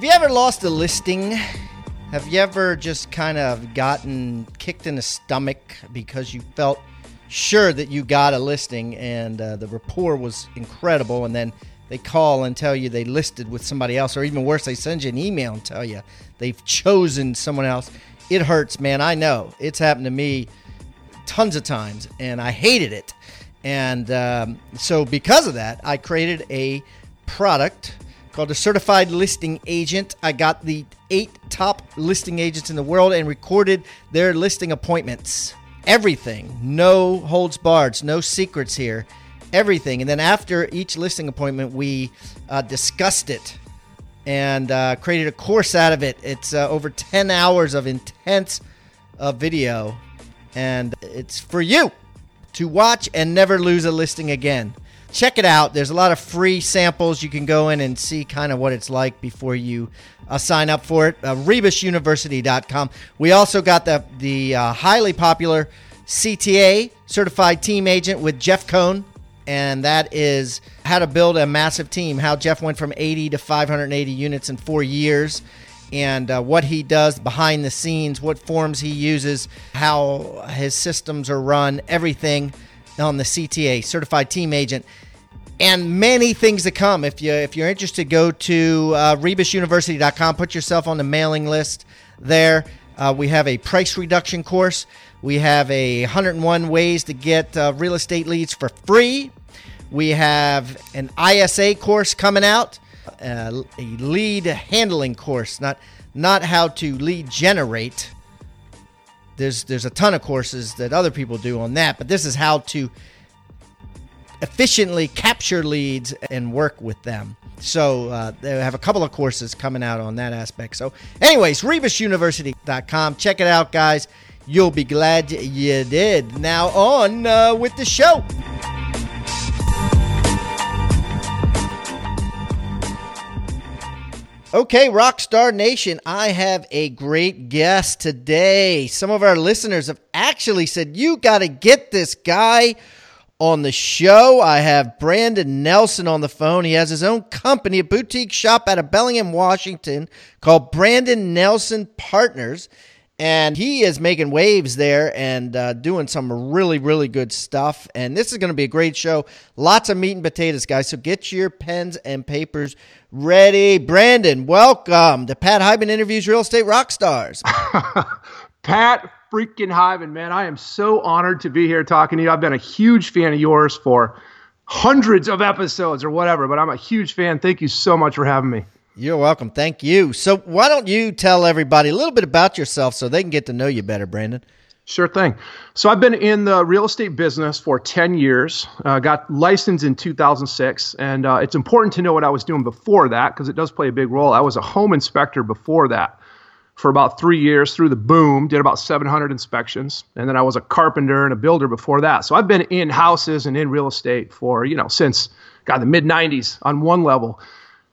Have you ever lost a listing? Have you ever just kind of gotten kicked in the stomach because you felt sure that you got a listing and uh, the rapport was incredible, and then they call and tell you they listed with somebody else, or even worse, they send you an email and tell you they've chosen someone else? It hurts, man. I know. It's happened to me tons of times, and I hated it. And um, so, because of that, I created a product called a certified listing agent. I got the eight top listing agents in the world and recorded their listing appointments. Everything, no holds barred, no secrets here. Everything. And then after each listing appointment, we uh, discussed it and uh, created a course out of it. It's uh, over 10 hours of intense uh, video, and it's for you to watch and never lose a listing again check it out. There's a lot of free samples. You can go in and see kind of what it's like before you uh, sign up for it. Uh, RebusUniversity.com. We also got the the uh, highly popular CTA Certified Team Agent with Jeff Cohn, and that is how to build a massive team. How Jeff went from 80 to 580 units in four years. And uh, what he does behind the scenes, what forms he uses, how his systems are run, everything on the CTA, Certified Team Agent, and many things to come. If you if you're interested, go to uh, rebusuniversity.com. Put yourself on the mailing list there. Uh, we have a price reduction course. We have a 101 ways to get uh, real estate leads for free. We have an ISA course coming out, uh, a lead handling course, not not how to lead generate there's there's a ton of courses that other people do on that, but this is how to efficiently capture leads and work with them. So uh, they have a couple of courses coming out on that aspect. So, anyways, rebusuniversity.com. Check it out, guys. You'll be glad you did. Now on uh, with the show. Okay, Rockstar Nation, I have a great guest today. Some of our listeners have actually said, You got to get this guy on the show. I have Brandon Nelson on the phone. He has his own company, a boutique shop out of Bellingham, Washington called Brandon Nelson Partners and he is making waves there and uh, doing some really really good stuff. And this is going to be a great show. Lots of meat and potatoes guys. So get your pens and papers ready. Brandon welcome to pat Hiban interviews real estate rock stars. Pat freaking Hiban man. I am so honored to be here talking to you. I've been a huge fan of yours for hundreds of episodes or whatever but i'm a huge fan. Thank you so much for having me you're welcome. Thank you. So, why don't you tell everybody a little bit about yourself so they can get to know you better, Brandon? Sure thing. So, I've been in the real estate business for 10 years, uh, got licensed in 2006. And uh, it's important to know what I was doing before that because it does play a big role. I was a home inspector before that for about three years through the boom, did about 700 inspections. And then I was a carpenter and a builder before that. So, I've been in houses and in real estate for, you know, since, God, the mid 90s on one level.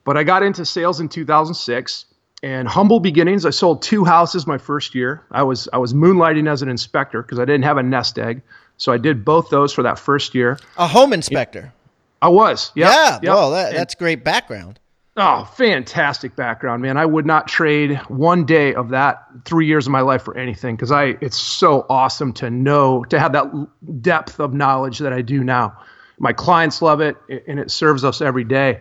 But I got into sales in 2006 and humble beginnings. I sold two houses my first year. I was I was moonlighting as an inspector because I didn't have a nest egg. So I did both those for that first year. A home inspector. I was. Yep, yeah. Yep. Well, that, that's great background. Oh, fantastic background, man. I would not trade one day of that three years of my life for anything because I it's so awesome to know to have that depth of knowledge that I do now. My clients love it and it serves us every day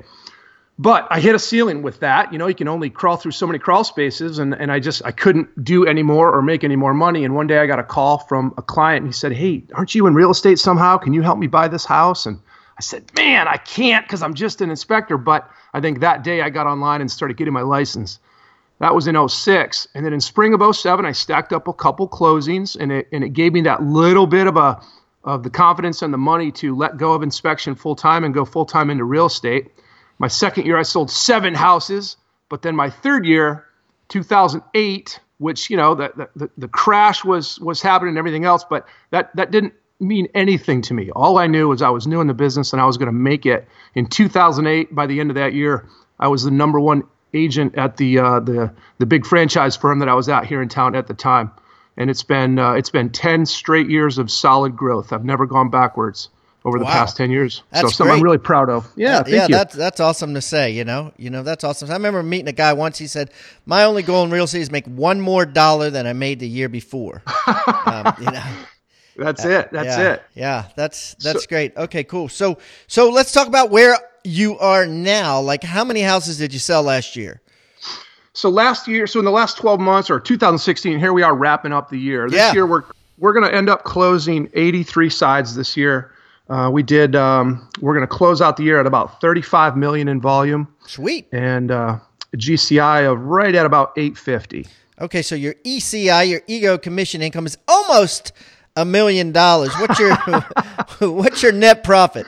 but I hit a ceiling with that. You know, you can only crawl through so many crawl spaces, and, and I just I couldn't do any more or make any more money. And one day I got a call from a client, and he said, "Hey, aren't you in real estate somehow? Can you help me buy this house?" And I said, "Man, I can't because I'm just an inspector." But I think that day I got online and started getting my license. That was in 06. And then in spring of 07, I stacked up a couple closings, and it and it gave me that little bit of a of the confidence and the money to let go of inspection full time and go full time into real estate My second year, I sold seven houses. But then my third year, 2008, which you know the, the, the crash was was happening and everything else, but that that didn't mean anything to me. All I knew was I was new in the business and I was going to make it. In 2008, by the end of that year, I was the number one agent at the uh, the the big franchise firm that I was at here in town at the time, and it's been uh, it's been 10 straight years of solid growth. I've never gone backwards over the wow. past 10 years. That's so something great. I'm really proud of. Yeah, yeah, you. that's that's awesome to say, you know. You know, that's awesome. I remember meeting a guy once he said, "My only goal in real estate is make one more dollar than I made the year before." um, you know. That's uh, it. That's yeah, it. Yeah, that's that's so, great. Okay, cool. So so let's talk about where you are now. Like how many houses did you sell last year? So last year, so in the last 12 months or 2016, here we are wrapping up the year. This yeah. year we're we're going to end up closing 83 sides this year. Uh, we did. Um, we're going to close out the year at about 35 million in volume. Sweet. And uh, GCI of right at about 850. Okay, so your ECI, your ego commission income, is almost a million dollars. What's your what's your net profit?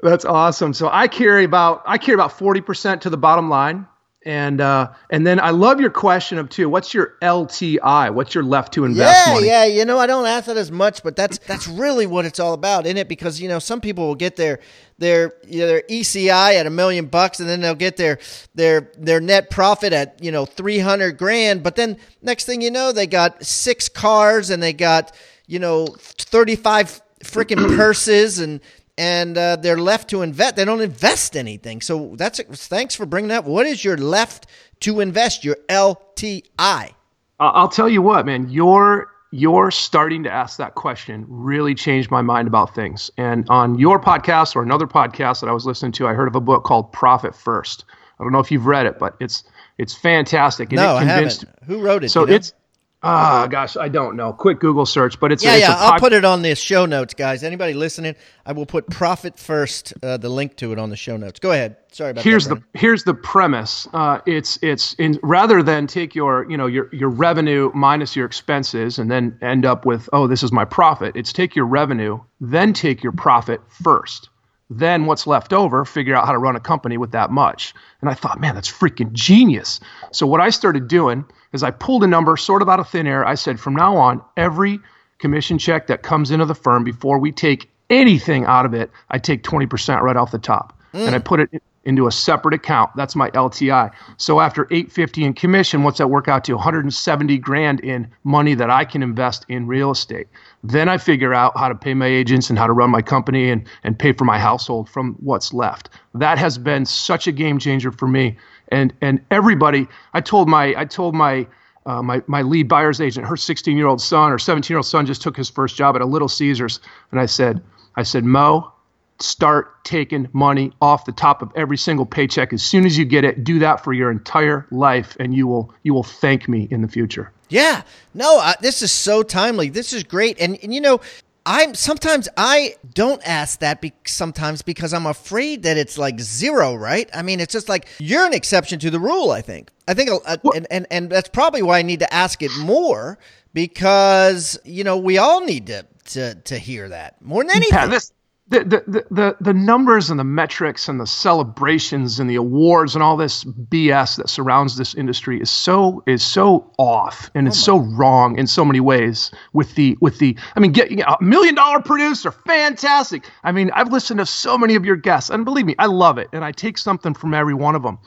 That's awesome. So I carry about I carry about 40% to the bottom line. And uh, and then I love your question of too. What's your LTI? What's your left to invest yeah, money? Yeah, You know, I don't ask that as much, but that's that's really what it's all about, isn't it? Because you know, some people will get their their you know, their ECI at a million bucks, and then they'll get their their their net profit at you know three hundred grand. But then next thing you know, they got six cars and they got you know thirty five freaking purses and and uh, they're left to invest. They don't invest anything. So that's thanks for bringing that. What is your left to invest? Your LTI. I'll tell you what, man. Your you're starting to ask that question really changed my mind about things. And on your podcast or another podcast that I was listening to, I heard of a book called Profit First. I don't know if you've read it, but it's it's fantastic. And no, it convinced, I haven't. Who wrote it? So it's know? Ah, uh, gosh, I don't know. Quick Google search, but it's yeah, a, it's yeah. I'll put it on the show notes, guys. Anybody listening, I will put profit first, uh, the link to it on the show notes. Go ahead. Sorry about here's that. the here's the premise. Uh, it's it's in rather than take your you know your your revenue minus your expenses and then end up with oh this is my profit. It's take your revenue, then take your profit first then what's left over, figure out how to run a company with that much. And I thought, man, that's freaking genius. So what I started doing is I pulled a number sort of out of thin air. I said, from now on, every commission check that comes into the firm before we take anything out of it, I take 20% right off the top. Mm. And I put it into a separate account. That's my LTI. So after 850 in commission, what's that work out to? 170 grand in money that I can invest in real estate. Then I figure out how to pay my agents and how to run my company and, and pay for my household from what's left. That has been such a game changer for me. And and everybody, I told my I told my uh, my my lead buyer's agent, her 16 year old son or 17 year old son just took his first job at a Little Caesars, and I said I said Mo, start taking money off the top of every single paycheck as soon as you get it. Do that for your entire life, and you will you will thank me in the future. Yeah, no, uh, this is so timely. This is great, and, and you know, I'm sometimes I don't ask that be, sometimes because I'm afraid that it's like zero, right? I mean, it's just like you're an exception to the rule. I think. I think, uh, and, and and that's probably why I need to ask it more because you know we all need to to to hear that more than anything. Yeah, this the, the, the, the numbers and the metrics and the celebrations and the awards and all this BS that surrounds this industry is so is so off and oh it's so oh wrong in so many ways with the with the I mean get a million dollar producer fantastic. I mean I've listened to so many of your guests and believe me I love it and I take something from every one of them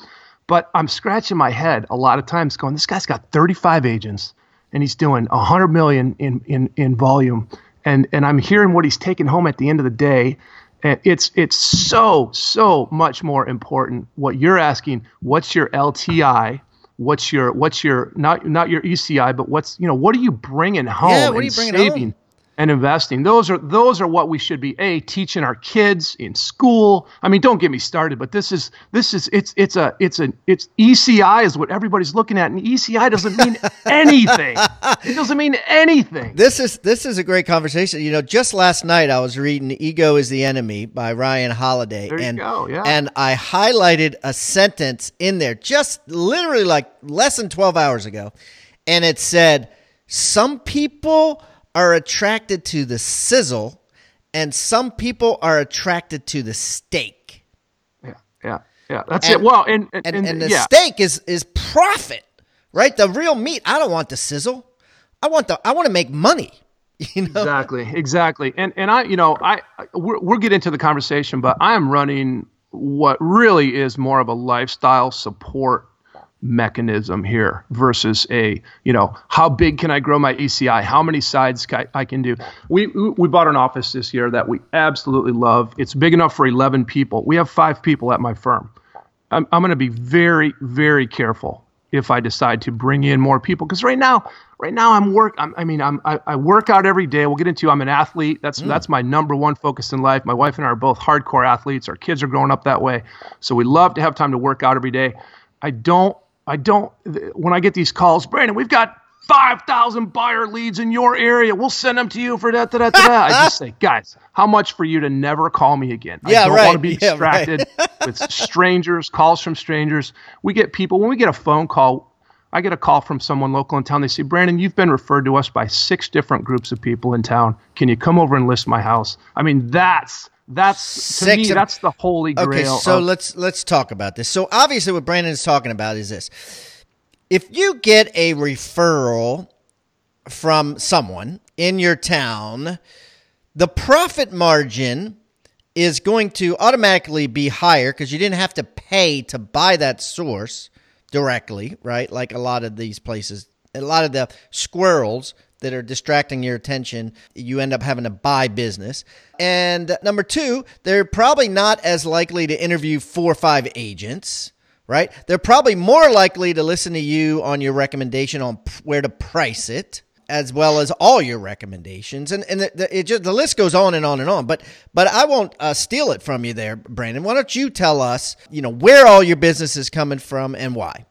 but I'm scratching my head a lot of times going this guy's got 35 agents and he's doing 100 million in in in volume and and I'm hearing what he's taking home at the end of the day. And it's it's so so much more important what you're asking. What's your LTI? What's your what's your not not your ECI, but what's you know what are you bringing home? Yeah, what are you bringing saving? home? And investing. Those are those are what we should be a teaching our kids in school. I mean, don't get me started, but this is this is it's it's a it's a it's ECI is what everybody's looking at, and ECI doesn't mean anything. it doesn't mean anything. This is this is a great conversation. You know, just last night I was reading "Ego Is the Enemy" by Ryan Holiday, there and go, yeah. and I highlighted a sentence in there, just literally like less than twelve hours ago, and it said, "Some people." Are attracted to the sizzle and some people are attracted to the steak. Yeah. Yeah. Yeah, that's and, it. Well, and and, and, and the yeah. steak is is profit, right? The real meat. I don't want the sizzle. I want the. I want to make money. You know? Exactly, exactly. And and I, you know, I we're, we'll get into the conversation, but I am running what really is more of a lifestyle support mechanism here versus a you know how big can I grow my ECI? How many sides I, I can do? We we bought an office this year that we absolutely love. It's big enough for 11 people. We have five people at my firm. I'm I'm going to be very very careful if I decide to bring in more people because right now right now I'm work I'm, i mean I'm I, I, work out every day. We'll get into I'm an athlete. That's mm. that's my number one focus in life. My wife and I are both hardcore athletes. Our kids are growing up that way, so we love to have time to work out every day. I don't I don't, when I get these calls, Brandon, we've got 5,000 buyer leads in your area. We'll send them to you for that, da, da, da. I just say, guys, how much for you to never call me again? Yeah, I don't right. want to be distracted yeah, right. with strangers, calls from strangers. We get people, when we get a phone call, I get a call from someone local in town. They say, Brandon, you've been referred to us by six different groups of people in town. Can you come over and list my house? I mean, that's that's to Six me, that's the holy grail. Okay, so of- let's let's talk about this. So obviously, what Brandon is talking about is this: if you get a referral from someone in your town, the profit margin is going to automatically be higher because you didn't have to pay to buy that source directly, right? Like a lot of these places, a lot of the squirrels that are distracting your attention, you end up having to buy business. And number two, they're probably not as likely to interview four or five agents, right? They're probably more likely to listen to you on your recommendation on where to price it. As well as all your recommendations, and and the, the, just, the list goes on and on and on. But but I won't uh, steal it from you there, Brandon. Why don't you tell us, you know, where all your business is coming from and why?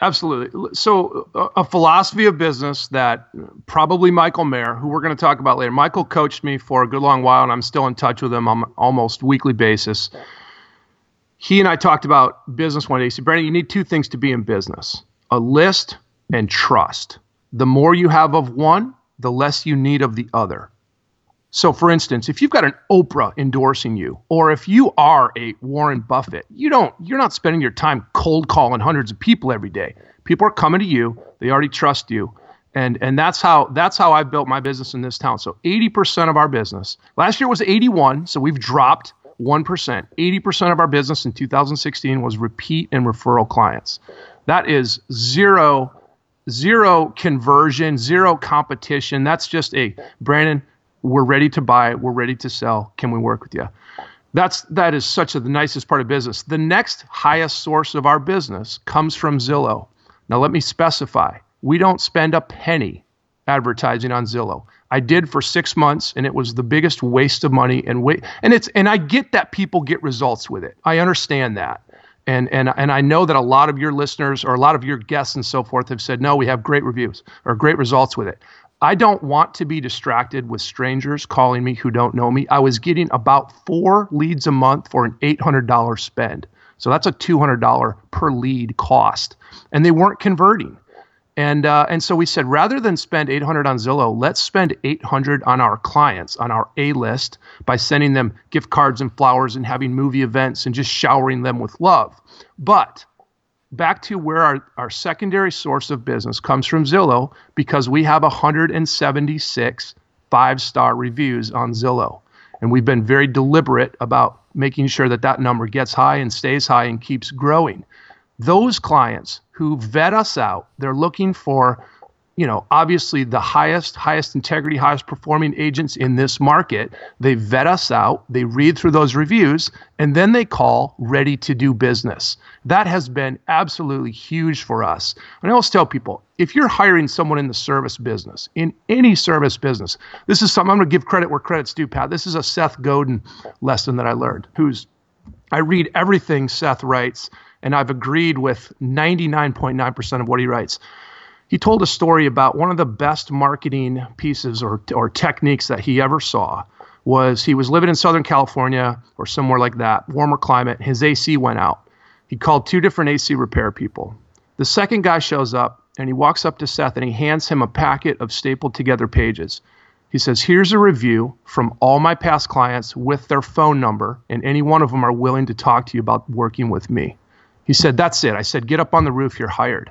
Absolutely. So, a philosophy of business that probably Michael Maher, who we're going to talk about later, Michael coached me for a good long while, and I'm still in touch with him on almost weekly basis. He and I talked about business one day. He said, Brandon, you need two things to be in business a list and trust. The more you have of one, the less you need of the other. So, for instance, if you've got an Oprah endorsing you, or if you are a Warren Buffett, you don't, you're not spending your time cold calling hundreds of people every day. People are coming to you; they already trust you, and and that's how that's how I built my business in this town. So, 80% of our business last year was 81, so we've dropped one percent. 80% of our business in 2016 was repeat and referral clients. That is zero zero conversion, zero competition. That's just a Brandon we're ready to buy, we're ready to sell. Can we work with you? That's that is such a, the nicest part of business. The next highest source of our business comes from Zillow. Now let me specify. We don't spend a penny advertising on Zillow. I did for 6 months and it was the biggest waste of money and wait and it's and I get that people get results with it. I understand that. And, and, and I know that a lot of your listeners or a lot of your guests and so forth have said, no, we have great reviews or great results with it. I don't want to be distracted with strangers calling me who don't know me. I was getting about four leads a month for an $800 spend. So that's a $200 per lead cost. And they weren't converting. And, uh, and so we said, rather than spend 800 on Zillow, let's spend 800 on our clients, on our A list, by sending them gift cards and flowers and having movie events and just showering them with love. But back to where our, our secondary source of business comes from Zillow because we have 176 five star reviews on Zillow. And we've been very deliberate about making sure that that number gets high and stays high and keeps growing. Those clients who vet us out, they're looking for you know, obviously the highest, highest integrity, highest performing agents in this market. They vet us out, they read through those reviews, and then they call ready to do business. That has been absolutely huge for us. And I always tell people if you're hiring someone in the service business, in any service business, this is something I'm going to give credit where credit's due, Pat. This is a Seth Godin lesson that I learned, who's I read everything Seth writes, and I've agreed with 99.9% of what he writes he told a story about one of the best marketing pieces or, or techniques that he ever saw was he was living in Southern California or somewhere like that, warmer climate. His AC went out. He called two different AC repair people. The second guy shows up and he walks up to Seth and he hands him a packet of stapled together pages. He says, Here's a review from all my past clients with their phone number, and any one of them are willing to talk to you about working with me. He said, That's it. I said, Get up on the roof, you're hired.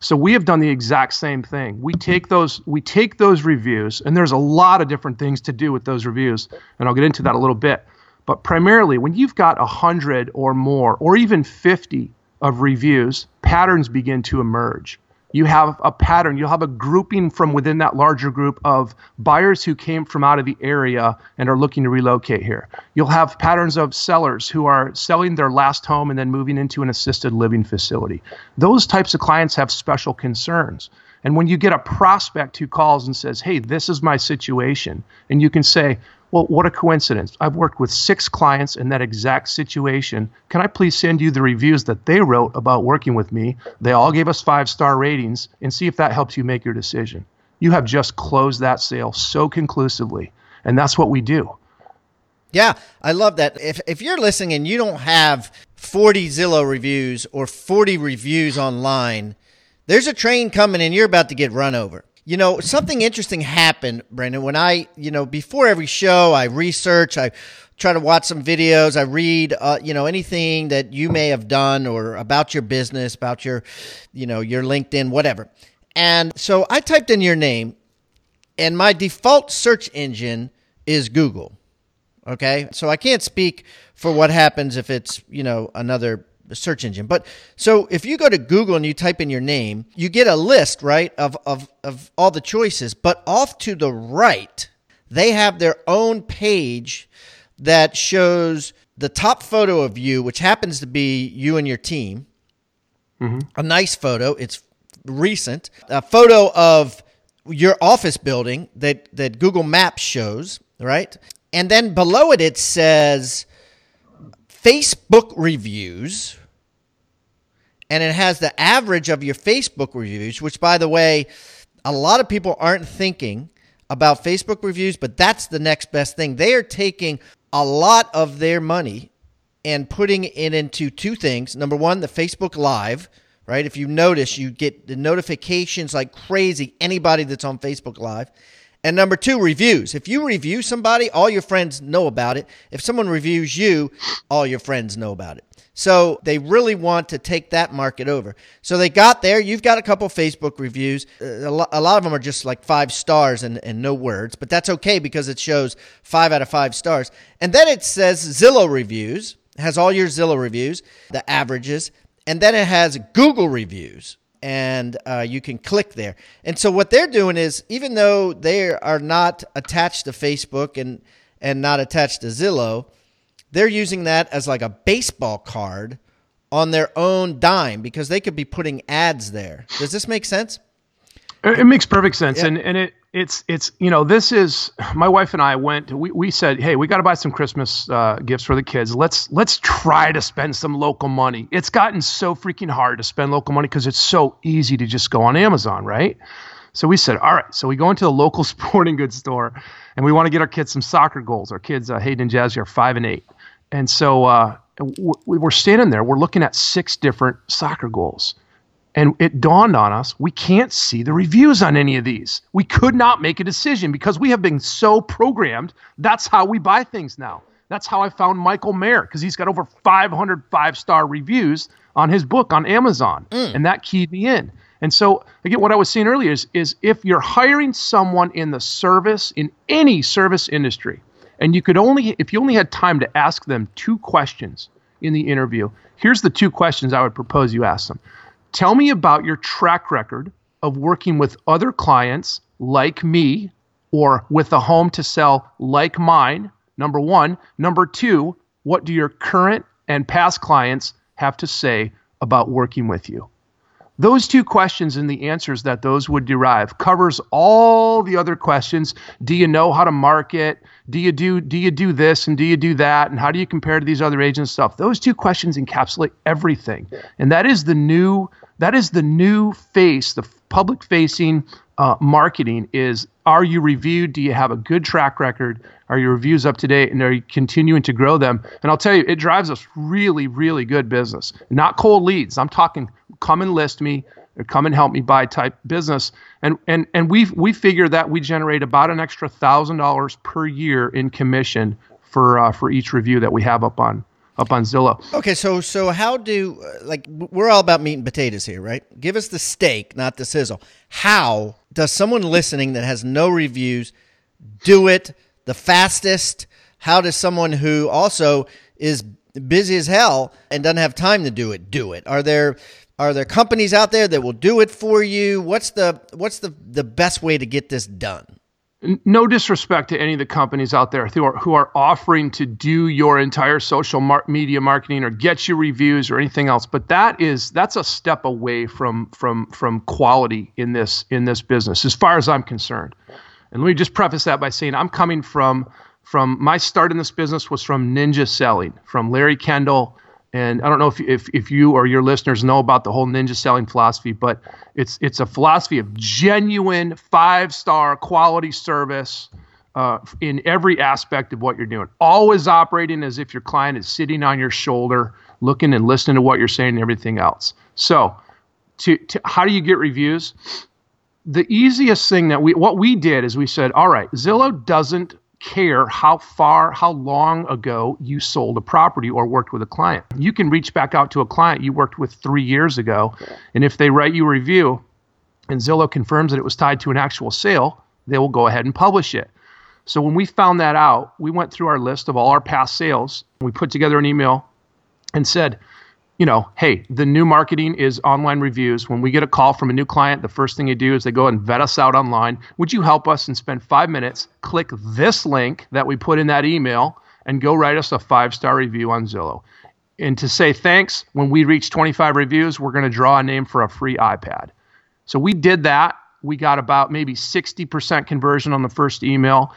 So we have done the exact same thing. We take those we take those reviews, and there's a lot of different things to do with those reviews, and I'll get into that a little bit. But primarily, when you've got a hundred or more, or even 50 of reviews, patterns begin to emerge you have a pattern, you'll have a grouping from within that larger group of buyers who came from out of the area and are looking to relocate here. You'll have patterns of sellers who are selling their last home and then moving into an assisted living facility. Those types of clients have special concerns. And when you get a prospect who calls and says, Hey, this is my situation, and you can say, well, what a coincidence. I've worked with six clients in that exact situation. Can I please send you the reviews that they wrote about working with me? They all gave us five star ratings and see if that helps you make your decision. You have just closed that sale so conclusively. And that's what we do. Yeah, I love that. If, if you're listening and you don't have 40 Zillow reviews or 40 reviews online, there's a train coming and you're about to get run over. You know, something interesting happened, Brandon, when I, you know, before every show, I research, I try to watch some videos, I read, uh, you know, anything that you may have done or about your business, about your, you know, your LinkedIn, whatever. And so I typed in your name, and my default search engine is Google. Okay. So I can't speak for what happens if it's, you know, another search engine. But so if you go to Google and you type in your name, you get a list, right, of, of, of all the choices. But off to the right, they have their own page that shows the top photo of you, which happens to be you and your team. Mm-hmm. A nice photo. It's recent. A photo of your office building that, that Google Maps shows, right? And then below it, it says Facebook reviews, and it has the average of your Facebook reviews, which, by the way, a lot of people aren't thinking about Facebook reviews, but that's the next best thing. They are taking a lot of their money and putting it into two things. Number one, the Facebook Live, right? If you notice, you get the notifications like crazy, anybody that's on Facebook Live. And number two, reviews. If you review somebody, all your friends know about it. If someone reviews you, all your friends know about it. So they really want to take that market over. So they got there. You've got a couple Facebook reviews. A lot, of them are just like five stars and, and no words, but that's okay because it shows five out of five stars. And then it says Zillow reviews, has all your Zillow reviews, the averages. And then it has Google reviews and uh, you can click there. And so what they're doing is, even though they are not attached to Facebook and and not attached to Zillow, they're using that as like a baseball card on their own dime because they could be putting ads there. Does this make sense? It makes perfect sense, yeah. and and it it's it's you know this is my wife and I went we, we said hey we got to buy some Christmas uh, gifts for the kids. Let's let's try to spend some local money. It's gotten so freaking hard to spend local money because it's so easy to just go on Amazon right? So we said all right so we go into the local sporting goods store and we want to get our kids some soccer goals. Our kids uh, Hayden and Jazzy are five and eight. And so uh, we're standing there we're looking at six different soccer goals and it dawned on us we can't see the reviews on any of these. We could not make a decision because we have been so programmed. That's how we buy things now. That's how I found Michael Maher because he's got over 500 five star reviews on his book on Amazon. Mm. And that keyed me in. And so, again, what I was saying earlier is, is if you're hiring someone in the service, in any service industry, and you could only, if you only had time to ask them two questions in the interview, here's the two questions I would propose you ask them. Tell me about your track record of working with other clients like me or with a home to sell like mine. Number one. Number two, what do your current and past clients have to say about working with you? Those two questions and the answers that those would derive covers all the other questions. Do you know how to market? Do you do do you do this and do you do that? And how do you compare to these other agents stuff? Those two questions encapsulate everything. And that is the new that is the new face, the public facing uh, marketing is are you reviewed? Do you have a good track record? Are your reviews up to date? And are you continuing to grow them? And I'll tell you, it drives us really, really good business. Not cold leads. I'm talking come and list me, come and help me buy type business. And and and we we figure that we generate about an extra thousand dollars per year in commission for uh, for each review that we have up on up on Zillow. Okay, so so how do uh, like we're all about meat and potatoes here, right? Give us the steak, not the sizzle. How does someone listening that has no reviews do it the fastest? How does someone who also is busy as hell and doesn't have time to do it do it? Are there are there companies out there that will do it for you? What's the what's the the best way to get this done? No disrespect to any of the companies out there who are who are offering to do your entire social mar- media marketing or get you reviews or anything else but that is that's a step away from from from quality in this in this business as far as I'm concerned. And let me just preface that by saying I'm coming from from my start in this business was from ninja selling from Larry Kendall and I don't know if, if, if you or your listeners know about the whole ninja selling philosophy, but it's it's a philosophy of genuine five star quality service uh, in every aspect of what you're doing. Always operating as if your client is sitting on your shoulder, looking and listening to what you're saying and everything else. So, to, to how do you get reviews? The easiest thing that we what we did is we said, all right, Zillow doesn't care how far, how long ago you sold a property or worked with a client. You can reach back out to a client you worked with three years ago, and if they write you a review and Zillow confirms that it was tied to an actual sale, they will go ahead and publish it. So when we found that out, we went through our list of all our past sales. We put together an email and said, you know, hey, the new marketing is online reviews. When we get a call from a new client, the first thing they do is they go and vet us out online. Would you help us and spend five minutes? Click this link that we put in that email and go write us a five star review on Zillow. And to say thanks, when we reach 25 reviews, we're going to draw a name for a free iPad. So we did that. We got about maybe 60% conversion on the first email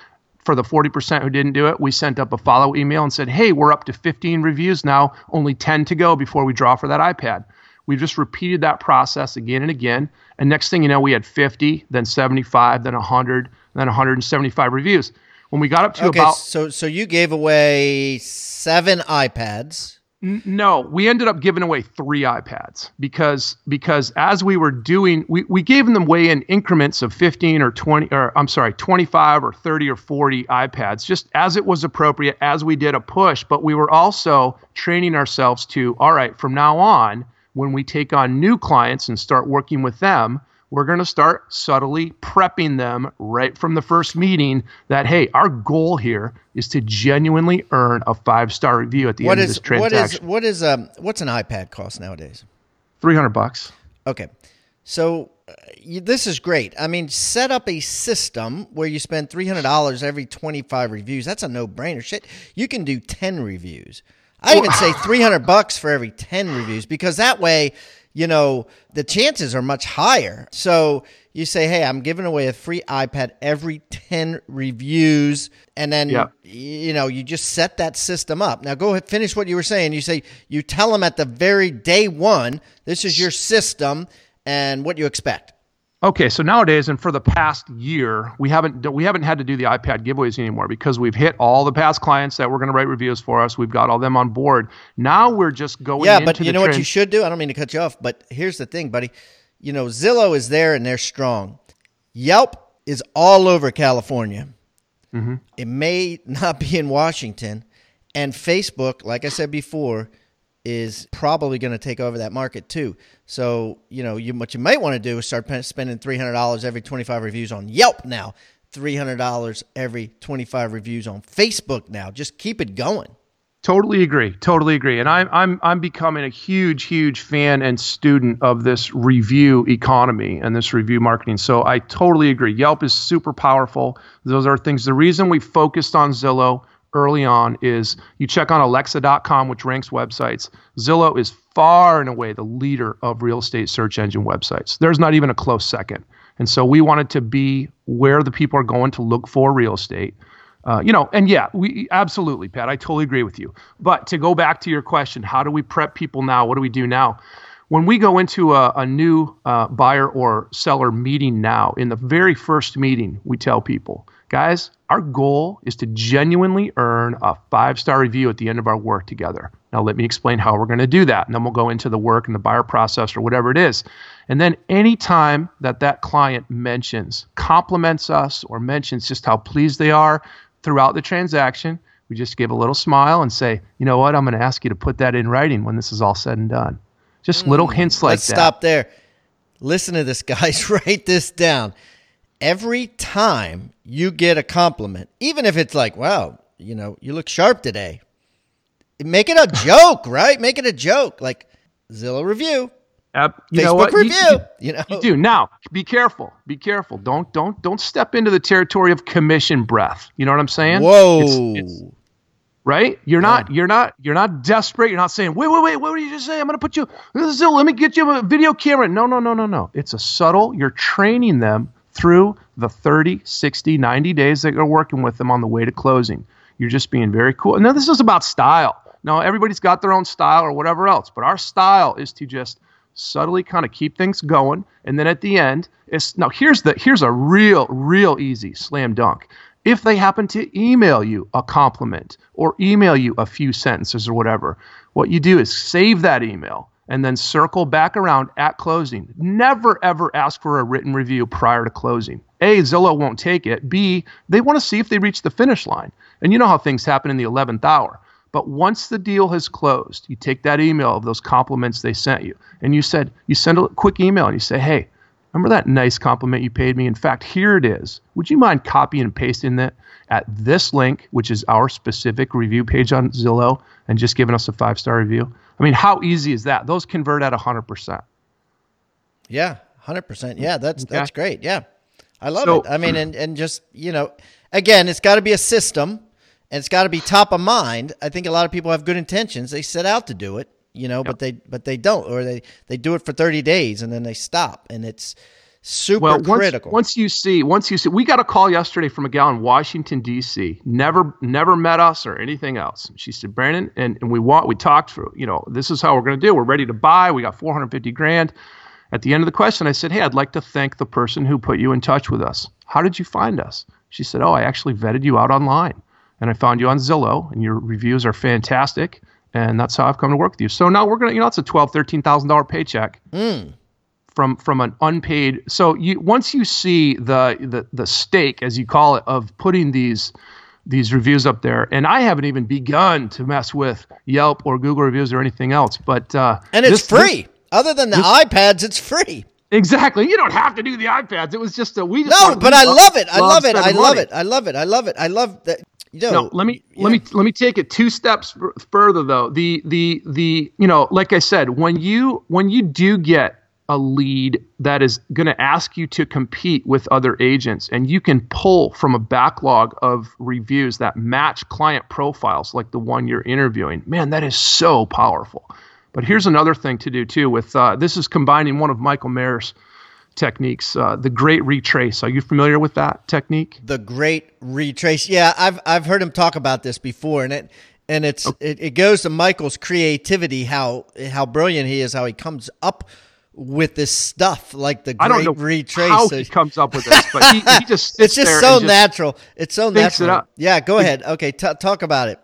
for the 40% who didn't do it, we sent up a follow email and said, hey, we're up to 15 reviews now, only 10 to go before we draw for that iPad. We just repeated that process again and again. And next thing you know, we had 50, then 75, then 100, then 175 reviews. When we got up to okay, about. So, so you gave away seven iPads no, we ended up giving away three iPads because because as we were doing, we, we gave them away in increments of 15 or 20 or I'm sorry, 25 or 30 or 40 iPads, just as it was appropriate as we did a push. But we were also training ourselves to, all right, from now on, when we take on new clients and start working with them, we're going to start subtly prepping them right from the first meeting that hey our goal here is to genuinely earn a five star review at the what end is, of this transaction what is what is um what's an ipad cost nowadays? 300 bucks. Okay. So uh, you, this is great. I mean set up a system where you spend $300 every 25 reviews. That's a no-brainer. Shit you can do 10 reviews. I even say 300 bucks for every 10 reviews because that way you know, the chances are much higher. So you say, hey, I'm giving away a free iPad every 10 reviews. And then, yeah. you know, you just set that system up. Now go ahead, finish what you were saying. You say, you tell them at the very day one, this is your system and what you expect. Okay, so nowadays and for the past year, we haven't we haven't had to do the iPad giveaways anymore because we've hit all the past clients that were going to write reviews for us. We've got all them on board. Now we're just going. Yeah, but you know trend- what you should do. I don't mean to cut you off, but here's the thing, buddy. You know Zillow is there and they're strong. Yelp is all over California. Mm-hmm. It may not be in Washington, and Facebook, like I said before, is probably going to take over that market too. So, you know, you, what you might want to do is start spending $300 every 25 reviews on Yelp now, $300 every 25 reviews on Facebook now. Just keep it going. Totally agree. Totally agree. And I'm I'm I'm becoming a huge huge fan and student of this review economy and this review marketing. So I totally agree. Yelp is super powerful. Those are things. The reason we focused on Zillow early on is you check on alexa.com which ranks websites. Zillow is far and away the leader of real estate search engine websites. There's not even a close second. And so we wanted to be where the people are going to look for real estate. Uh, you know and yeah we absolutely pat i totally agree with you. But to go back to your question how do we prep people now? What do we do now? When we go into a, a new uh, buyer or seller meeting now in the very first meeting we tell people Guys, our goal is to genuinely earn a five star review at the end of our work together. Now, let me explain how we're going to do that. And then we'll go into the work and the buyer process or whatever it is. And then anytime that that client mentions, compliments us, or mentions just how pleased they are throughout the transaction, we just give a little smile and say, you know what, I'm going to ask you to put that in writing when this is all said and done. Just mm, little hints like let's that. Stop there. Listen to this, guys. Write this down. Every time you get a compliment, even if it's like, wow, you know, you look sharp today, make it a joke, right? Make it a joke. Like Zillow review. Uh, you Facebook know what? review. You, you, you, know, you do now. Be careful. Be careful. Don't don't don't step into the territory of commission breath. You know what I'm saying? Whoa. It's, it's, right? You're yeah. not you're not you're not desperate. You're not saying, wait, wait, wait, what did you just say? I'm gonna put you Zillow, let me get you a video camera. No, no, no, no, no. It's a subtle, you're training them through the 30, 60, 90 days that you're working with them on the way to closing. You're just being very cool. Now this is about style. Now everybody's got their own style or whatever else, but our style is to just subtly kind of keep things going, and then at the end, it's now here's the here's a real real easy slam dunk. If they happen to email you a compliment or email you a few sentences or whatever, what you do is save that email and then circle back around at closing. Never ever ask for a written review prior to closing. A, Zillow won't take it. B, they want to see if they reach the finish line. And you know how things happen in the 11th hour. But once the deal has closed, you take that email of those compliments they sent you, and you said, you send a quick email and you say, hey, remember that nice compliment you paid me? In fact, here it is. Would you mind copying and pasting that at this link, which is our specific review page on Zillow, and just giving us a five star review? I mean, how easy is that? Those convert at 100%. Yeah, 100%. Yeah, that's okay. that's great. Yeah. I love so, it. I mean, and, and just, you know, again, it's got to be a system and it's got to be top of mind. I think a lot of people have good intentions. They set out to do it, you know, yep. but they but they don't or they they do it for 30 days and then they stop and it's super well, once, critical. Once you see, once you see, we got a call yesterday from a gal in Washington D.C. Never, never met us or anything else. She said, Brandon, and, and we want, we talked through, you know, this is how we're going to do. We're ready to buy. We got 450 grand. At the end of the question, I said, Hey, I'd like to thank the person who put you in touch with us. How did you find us? She said, Oh, I actually vetted you out online and I found you on Zillow, and your reviews are fantastic, and that's how I've come to work with you. So now we're gonna, you know, it's a twelve, thirteen thousand dollar paycheck mm. From from an unpaid. So you once you see the the the steak, as you call it, of putting these these reviews up there, and I haven't even begun to mess with Yelp or Google reviews or anything else. But uh, and it's this, free. This, Other than the this, iPads, it's free. Exactly. You don't have to do the iPads. It was just a we. Just no, but I love it. I love it. I love it. I love it. I love it. I love that. You know, no, let me let me let me take it two steps further though. The the the you know, like I said, when you when you do get a lead that is going to ask you to compete with other agents and you can pull from a backlog of reviews that match client profiles like the one you're interviewing man that is so powerful but here's another thing to do too with uh, this is combining one of michael maher's techniques. Uh, the Great Retrace. Are you familiar with that technique? The Great Retrace. Yeah, I've I've heard him talk about this before, and it and it's okay. it, it goes to Michael's creativity, how how brilliant he is, how he comes up with this stuff like the Great I don't know Retrace. How he comes up with this, but he, he just it's just so natural. it's so natural. It yeah, go ahead. Okay, t- talk about it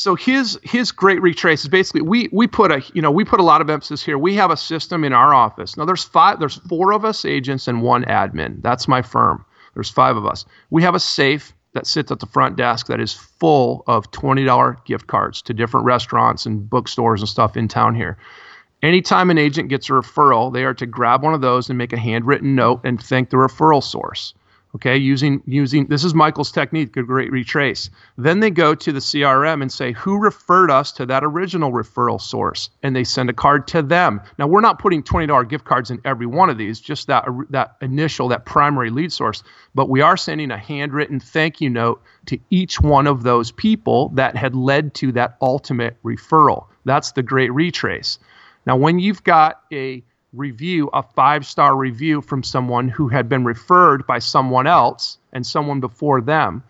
so his his great retrace is basically we we put a you know we put a lot of emphasis here. We have a system in our office. Now there's five there's four of us agents and one admin. That's my firm. There's five of us. We have a safe that sits at the front desk that is full of $20 gift cards to different restaurants and bookstores and stuff in town here. Anytime an agent gets a referral, they are to grab one of those and make a handwritten note and thank the referral source. Okay using using this is michael's technique a great retrace. Then they go to the crm and say who referred us to that original referral source? And they send a card to them. Now we're not putting $20 gift cards in every one of these just that that initial that primary lead source but we are sending a handwritten thank you note to each one of those people that had led to that ultimate referral. That's the great retrace now when you've got a review, a five star review from someone who had been referred by someone else and someone before them.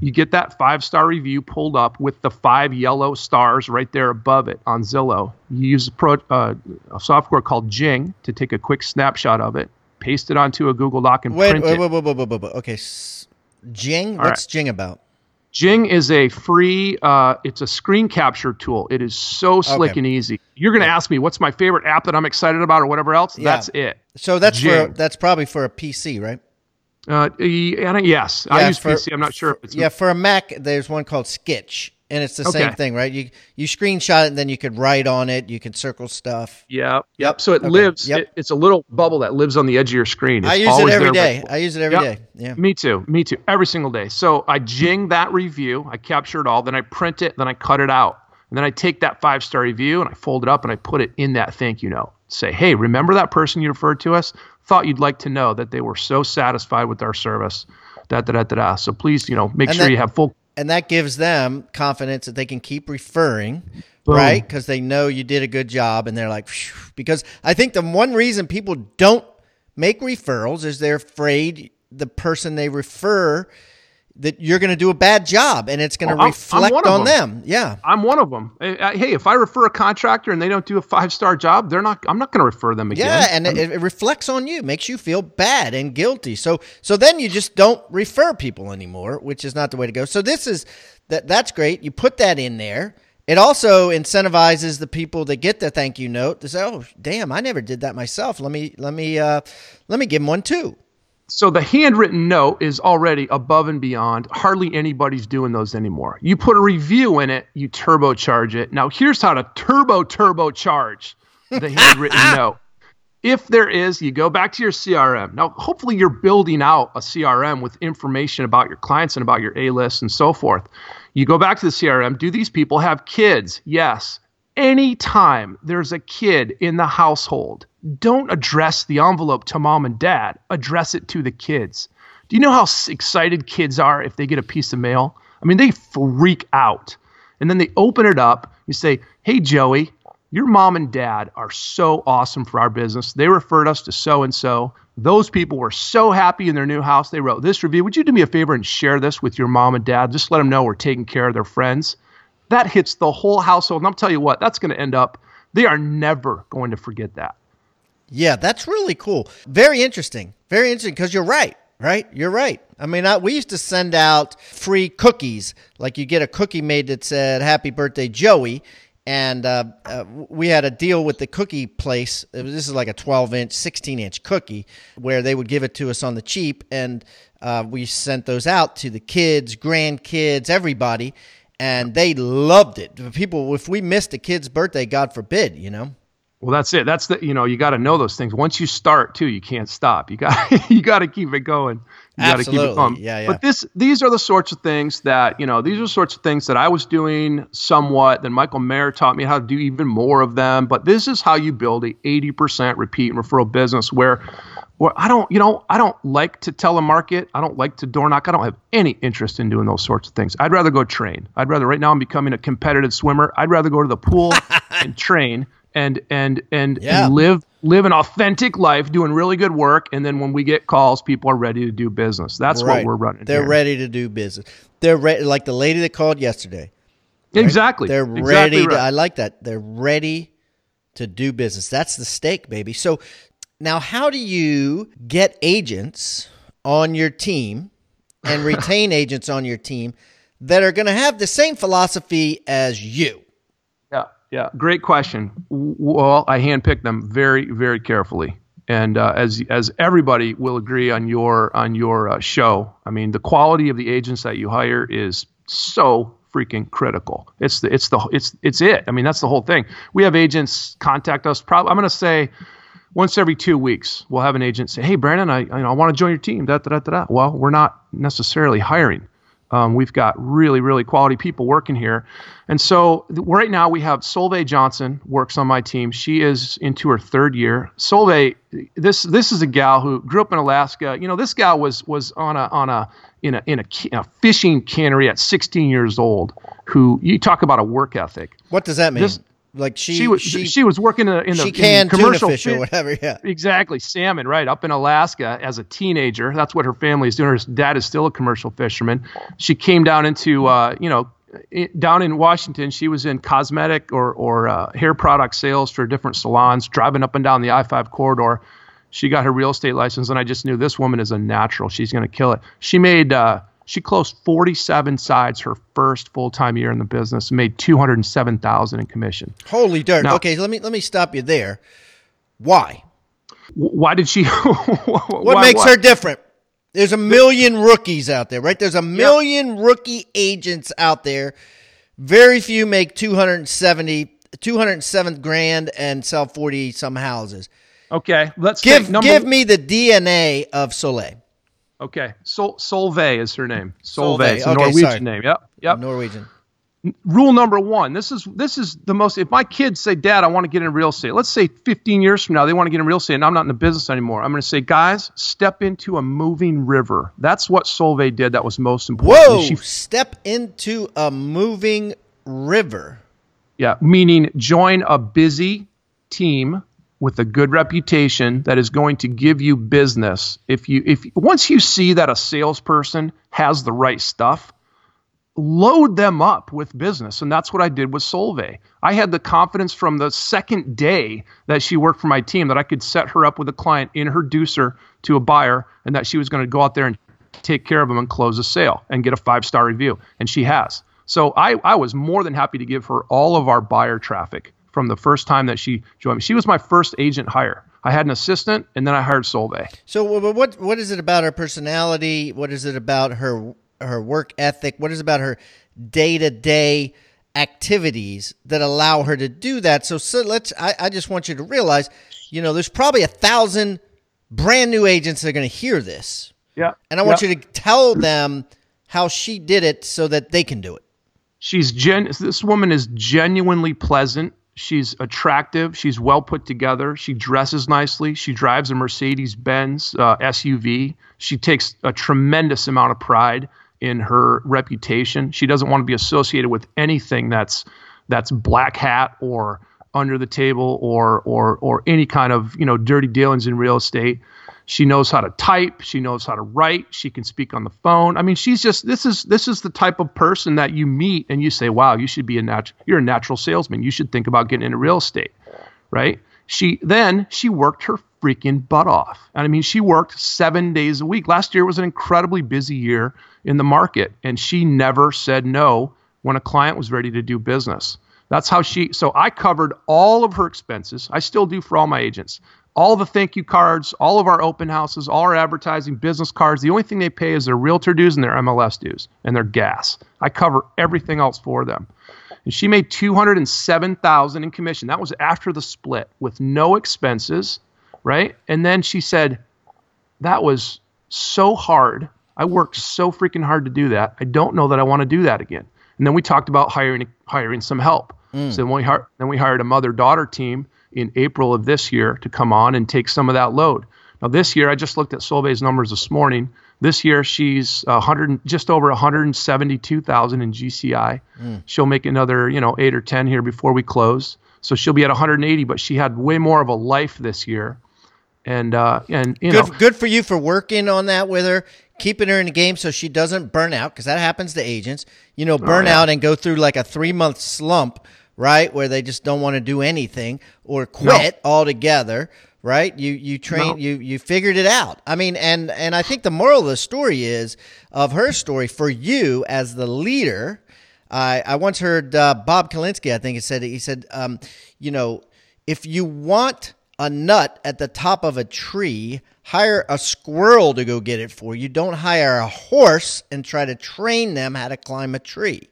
You get that five star review pulled up with the five yellow stars right there above it on Zillow. You use a, pro, uh, a software called Jing to take a quick snapshot of it, paste it onto a Google Doc, and wait, print wait, it. Wait, wait, wait, wait, wait, wait. Okay, Jing. All What's right. Jing about? Jing is a free. Uh, it's a screen capture tool. It is so slick Okay. and easy. You're going to ask me what's my favorite app that I'm excited about or whatever else. Yeah. That's it. So that's for that's probably for a PC, right? Uh, yes, I use for- PC. I'm not sure if it's Yeah, for a Mac, there's one called Skitch, and it's the same thing, right? You you screenshot it, and then you could write on it. You can circle stuff. Yeah. Yep. So it Okay. lives. Yep. It, it's a little bubble that lives on the edge of your screen. It's I use it every day. every there day. available. I use it every day. Yep. Yeah. Me too. Me too. Every single day. So I jing that review. I capture it all. Then I print it. Then I cut it out. And then I take that five star review and I fold it up and I put it in that thank you note. Say, hey, remember that person you referred to us? Thought you'd like to know that they were so satisfied with our service. Da da da da da. So please, you know, make And sure you have full. And that gives them confidence that they can keep referring, Boom. right? Because they know you did a good job, and they're like, Phew. because I think the one reason people don't make referrals is they're afraid the person they refer that you're going to do a bad job, and it's going to Well, reflect on them. them. Yeah. I'm one of them. Hey, if I refer a contractor and they don't do a five star job, they're not. I'm not going to refer them again. Yeah, and it, it reflects on you, makes you feel bad and guilty. So, so then you just don't refer people anymore, which is not the way to go. So this is that. That's great. You put that in there. It also incentivizes the people that get the thank you note to say, "Oh, damn, I never did that myself. Let me, let me, uh, let me give them one too." So the handwritten note is already above and beyond. Hardly anybody's doing those anymore. You put a review in it, you turbocharge it. Now here's how to turbo turbocharge the handwritten note. If there is, you go back to your CRM. Now, hopefully, you're building out a CRM with information about your clients and about your A list and so forth. You go back to the CRM. Do these people have kids? Yes. Anytime there's a kid in the household, don't address the envelope to mom and dad, address it to the kids. Do you know how excited kids are if they get a piece of mail? I mean, they freak out. And then they open it up. You say, Hey, Joey, your mom and dad are so awesome for our business. They referred us to so and so. Those people were so happy in their new house. They wrote this review. Would you do me a favor and share this with your mom and dad? Just let them know we're taking care of their friends. That hits the whole household. And I'll tell you what, that's going to end up, they are never going to forget that. Yeah, that's really cool. Very interesting. Very interesting because you're right. Right, you're right. I mean, I, we used to send out free cookies. Like you get a cookie made that said "Happy Birthday, Joey," and uh, uh, we had a deal with the cookie place. Was, this is like a 12 inch, 16 inch cookie where they would give it to us on the cheap, and uh, we sent those out to the kids, grandkids, everybody, and they loved it. People, if we missed a kid's birthday, God forbid, you know. Well, that's it. That's the you know you got to know those things. Once you start, too, you can't stop. You got you got to keep it going. You got to keep it going. Yeah, yeah. But this these are the sorts of things that you know these are the sorts of things that I was doing somewhat. Then Michael Maher taught me how to do even more of them. But this is how you build a 80% repeat and referral business where. Where I don't, you know, I don't like to telemarket. I don't like to door knock. I don't have any interest in doing those sorts of things. I'd rather go train. I'd rather right now I'm becoming a competitive swimmer. I'd rather go to the pool and train and and and, Yeah. and live live an authentic life doing really good work and then when we get calls people are ready to do business that's what we're running They're here. ready to do business. They're ready, like the lady that called yesterday. exactly They're exactly ready. To. I like that. They're ready to do business. That's the steak, baby. So now, how do you get agents on your team and retain agents on your team that are going to have the same philosophy as you? Yeah. Great question. Well, I handpicked them very, very carefully, and uh, as as everybody will agree on your on your uh, show, I mean, the quality of the agents that you hire is so freaking critical. It's the it's the it's it's it. I mean, that's the whole thing. We have agents contact us. Probably, I'm going to say. Once every two weeks, we'll have an agent say, "Hey, Brandon, I, you know, I want to join your team." Da, da, da, da, da. Well, we're not necessarily hiring. Um, we've got really, really quality people working here. And so th- right now we have Solveig Johnson works on my team. She is into her third year. Solveig, this this is a gal who grew up in Alaska. You know, this gal was was on a on a in a in a, a fishing cannery at 16 years old. Who you talk about a work ethic. What does that mean? This- like she She was she, she, was working in the, in she tuna commercial fish or whatever. Yeah. Exactly, salmon, right up in Alaska as a teenager. That's what her family is doing. Her dad is still a commercial fisherman. She came down into, uh, you know, down in Washington. She was in cosmetic or or uh, hair product sales for different salons, driving up and down the I-5 corridor. She got her real estate license, and I just knew this woman is a natural. She's going to kill it. She made uh, She closed 47 sides her first full-time year in the business, and made 207,000 in commission. Holy dirt! Now, okay, let me let me stop you there. Why? Why did she? what why, makes her different? There's a million rookies out there, right? There's a million rookie agents out there. Very few make 270, 207 grand and sell 40 some houses. Okay, let's give give me the DNA of Soleil. Okay, Sol Solveig is her name. Solveig, Solveig. Okay, Norwegian sorry. name. Yep, yep. Norwegian rule number one this is this is the most if my kids say dad i want to get in real estate let's say 15 years from now they want to get in real estate and i'm not in the business anymore i'm going to say guys step into a moving river that's what solveig did that was most important whoa she, step into a moving river yeah meaning join a busy team with a good reputation that is going to give you business if you if once you see that a salesperson has the right stuff load them up with business. And that's what I did with Solveig. I had the confidence from the second day that she worked for my team that I could set her up with a client, introduce her to a buyer, and that she was going to go out there and take care of them and close a sale and get a five star review. And she has. So I, I was more than happy to give her all of our buyer traffic from the first time that she joined me. She was my first agent hire. I had an assistant, and then I hired Solveig. So, what what is it about her personality? What is it about her her work ethic? What is about her day to day activities that allow her to do that? So, so let's. I, I just want you to realize, you know, there's probably a thousand brand new agents that are going to hear this. Yeah. And I want you to tell them how she did it so that they can do it. She's gen. This woman is genuinely pleasant. She's attractive. She's well put together. She dresses nicely. She drives a Mercedes Benz uh, SUV. She takes a tremendous amount of pride in her reputation. She doesn't want to be associated with anything that's that's black hat or under the table or or or any kind of you know dirty dealings in real estate. She knows how to type. She knows how to write. She can speak on the phone. I mean, she's just this is this is the type of person that you meet and you say, "Wow, you should be a natural. You're a natural salesman. You should think about getting into real estate." Right? She then she worked her freaking butt off. And I mean, she worked seven days a week. Last year was an incredibly busy year in the market, and she never said no when a client was ready to do business. That's how she, so I covered all of her expenses. I still do for all my agents. All the thank you cards, all of our open houses, all our advertising, business cards. The only thing they pay is their realtor dues and their MLS dues and their gas. I cover everything else for them and she made 207,000 in commission. That was after the split with no expenses, right? And then she said, "That was so hard. I worked so freaking hard to do that. I don't know that I want to do that again." And then we talked about hiring hiring some help. Mm. So then we then we hired a mother daughter team in April of this year to come on and take some of that load. Now this year, I just looked at Solveig's numbers this morning. This year, she's 100, just over 172,000 in GCI. Mm. She'll make another, you know, eight or 10 here before we close. So she'll be at 180, but she had way more of a life this year. And, uh, and, you good, know. Good for you for working on that with her, keeping her in the game so she doesn't burn out, because that happens to agents. You know, burn oh, yeah. out and go through like a three month slump, right? Where they just don't want to do anything or quit no. altogether right? You you train no. you you figured it out. I mean, and and I think the moral of the story is of her story for you as the leader. I I once heard uh, Bob Kalinske, I think he said he said, um, you know, if you want a nut at the top of a tree, hire a squirrel to go get it for you. Don't hire a horse and try to train them how to climb a tree.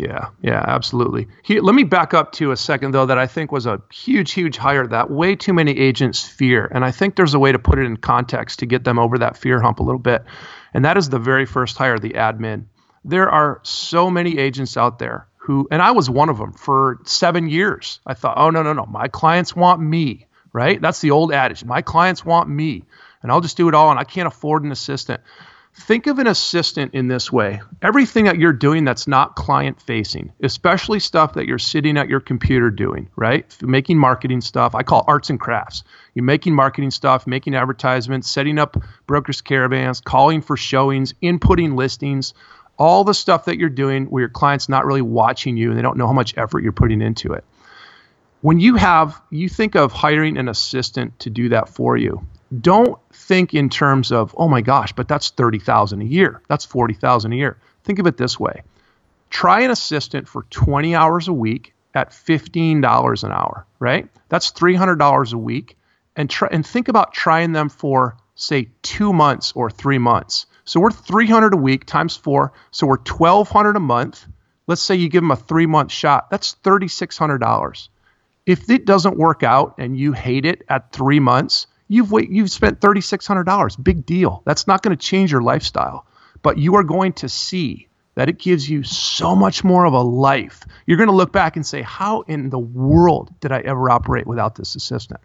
Yeah, yeah, absolutely. He, let me back up to a second, though, that I think was a huge, huge hire that way too many agents fear. And I think there's a way to put it in context to get them over that fear hump a little bit. And that is the very first hire, the admin. There are so many agents out there who, and I was one of them for seven years. I thought, oh, no, no, no, my clients want me, right? That's the old adage. My clients want me, and I'll just do it all, and I can't afford an assistant think of an assistant in this way. Everything that you're doing that's not client facing especially stuff that you're sitting at your computer doing right? Making marketing stuff. I call arts and crafts. You're making marketing stuff making advertisements setting up brokers caravans calling for showings inputting listings all the stuff that you're doing where your client's not really watching you and they don't know how much effort you're putting into it. When you have you think of hiring an assistant to do that for you don't think in terms of, oh my gosh, but that's 30,000 a year. That's 40,000 a year. Think of it this way. Try an assistant for 20 hours a week at $15 an hour, right? That's $300 a week. And try and think about trying them for say 2 months or 3 months. So we're 300 a week times 4, so we're 1200 a month. Let's say you give them a 3 month shot. That's $3600. If it doesn't work out and you hate it at 3 months, you've wait, you've spent $3600. Big deal. That's not going to change your lifestyle, but you are going to see that it gives you so much more of a life. You're going to look back and say, How in the world did I ever operate without this assistant?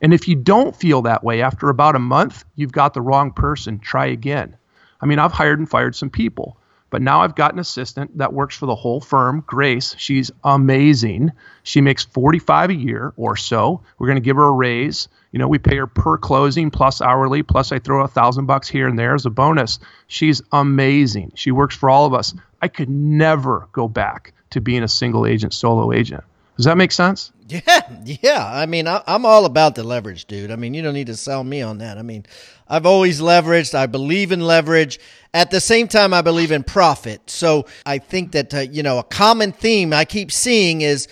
And if you don't feel that way after about a month, you've got the wrong person. Try again. I mean, I've hired and fired some people, but now I've got an assistant that works for the whole firm, Grace. She's amazing. She makes 45 a year or so. We're going to give her a raise. You know, we pay her per closing plus hourly, plus I throw a thousand bucks here and there as a bonus. She's amazing. She works for all of us. I could never go back to being a single agent, solo agent. Does that make sense? Yeah, yeah. I mean, I, am all about the leverage, dude. I mean, you don't need to sell me on that. I mean, I've always leveraged. I believe in leverage. At the same time, I believe in profit. So I think that, uh, you know, a common theme I keep seeing is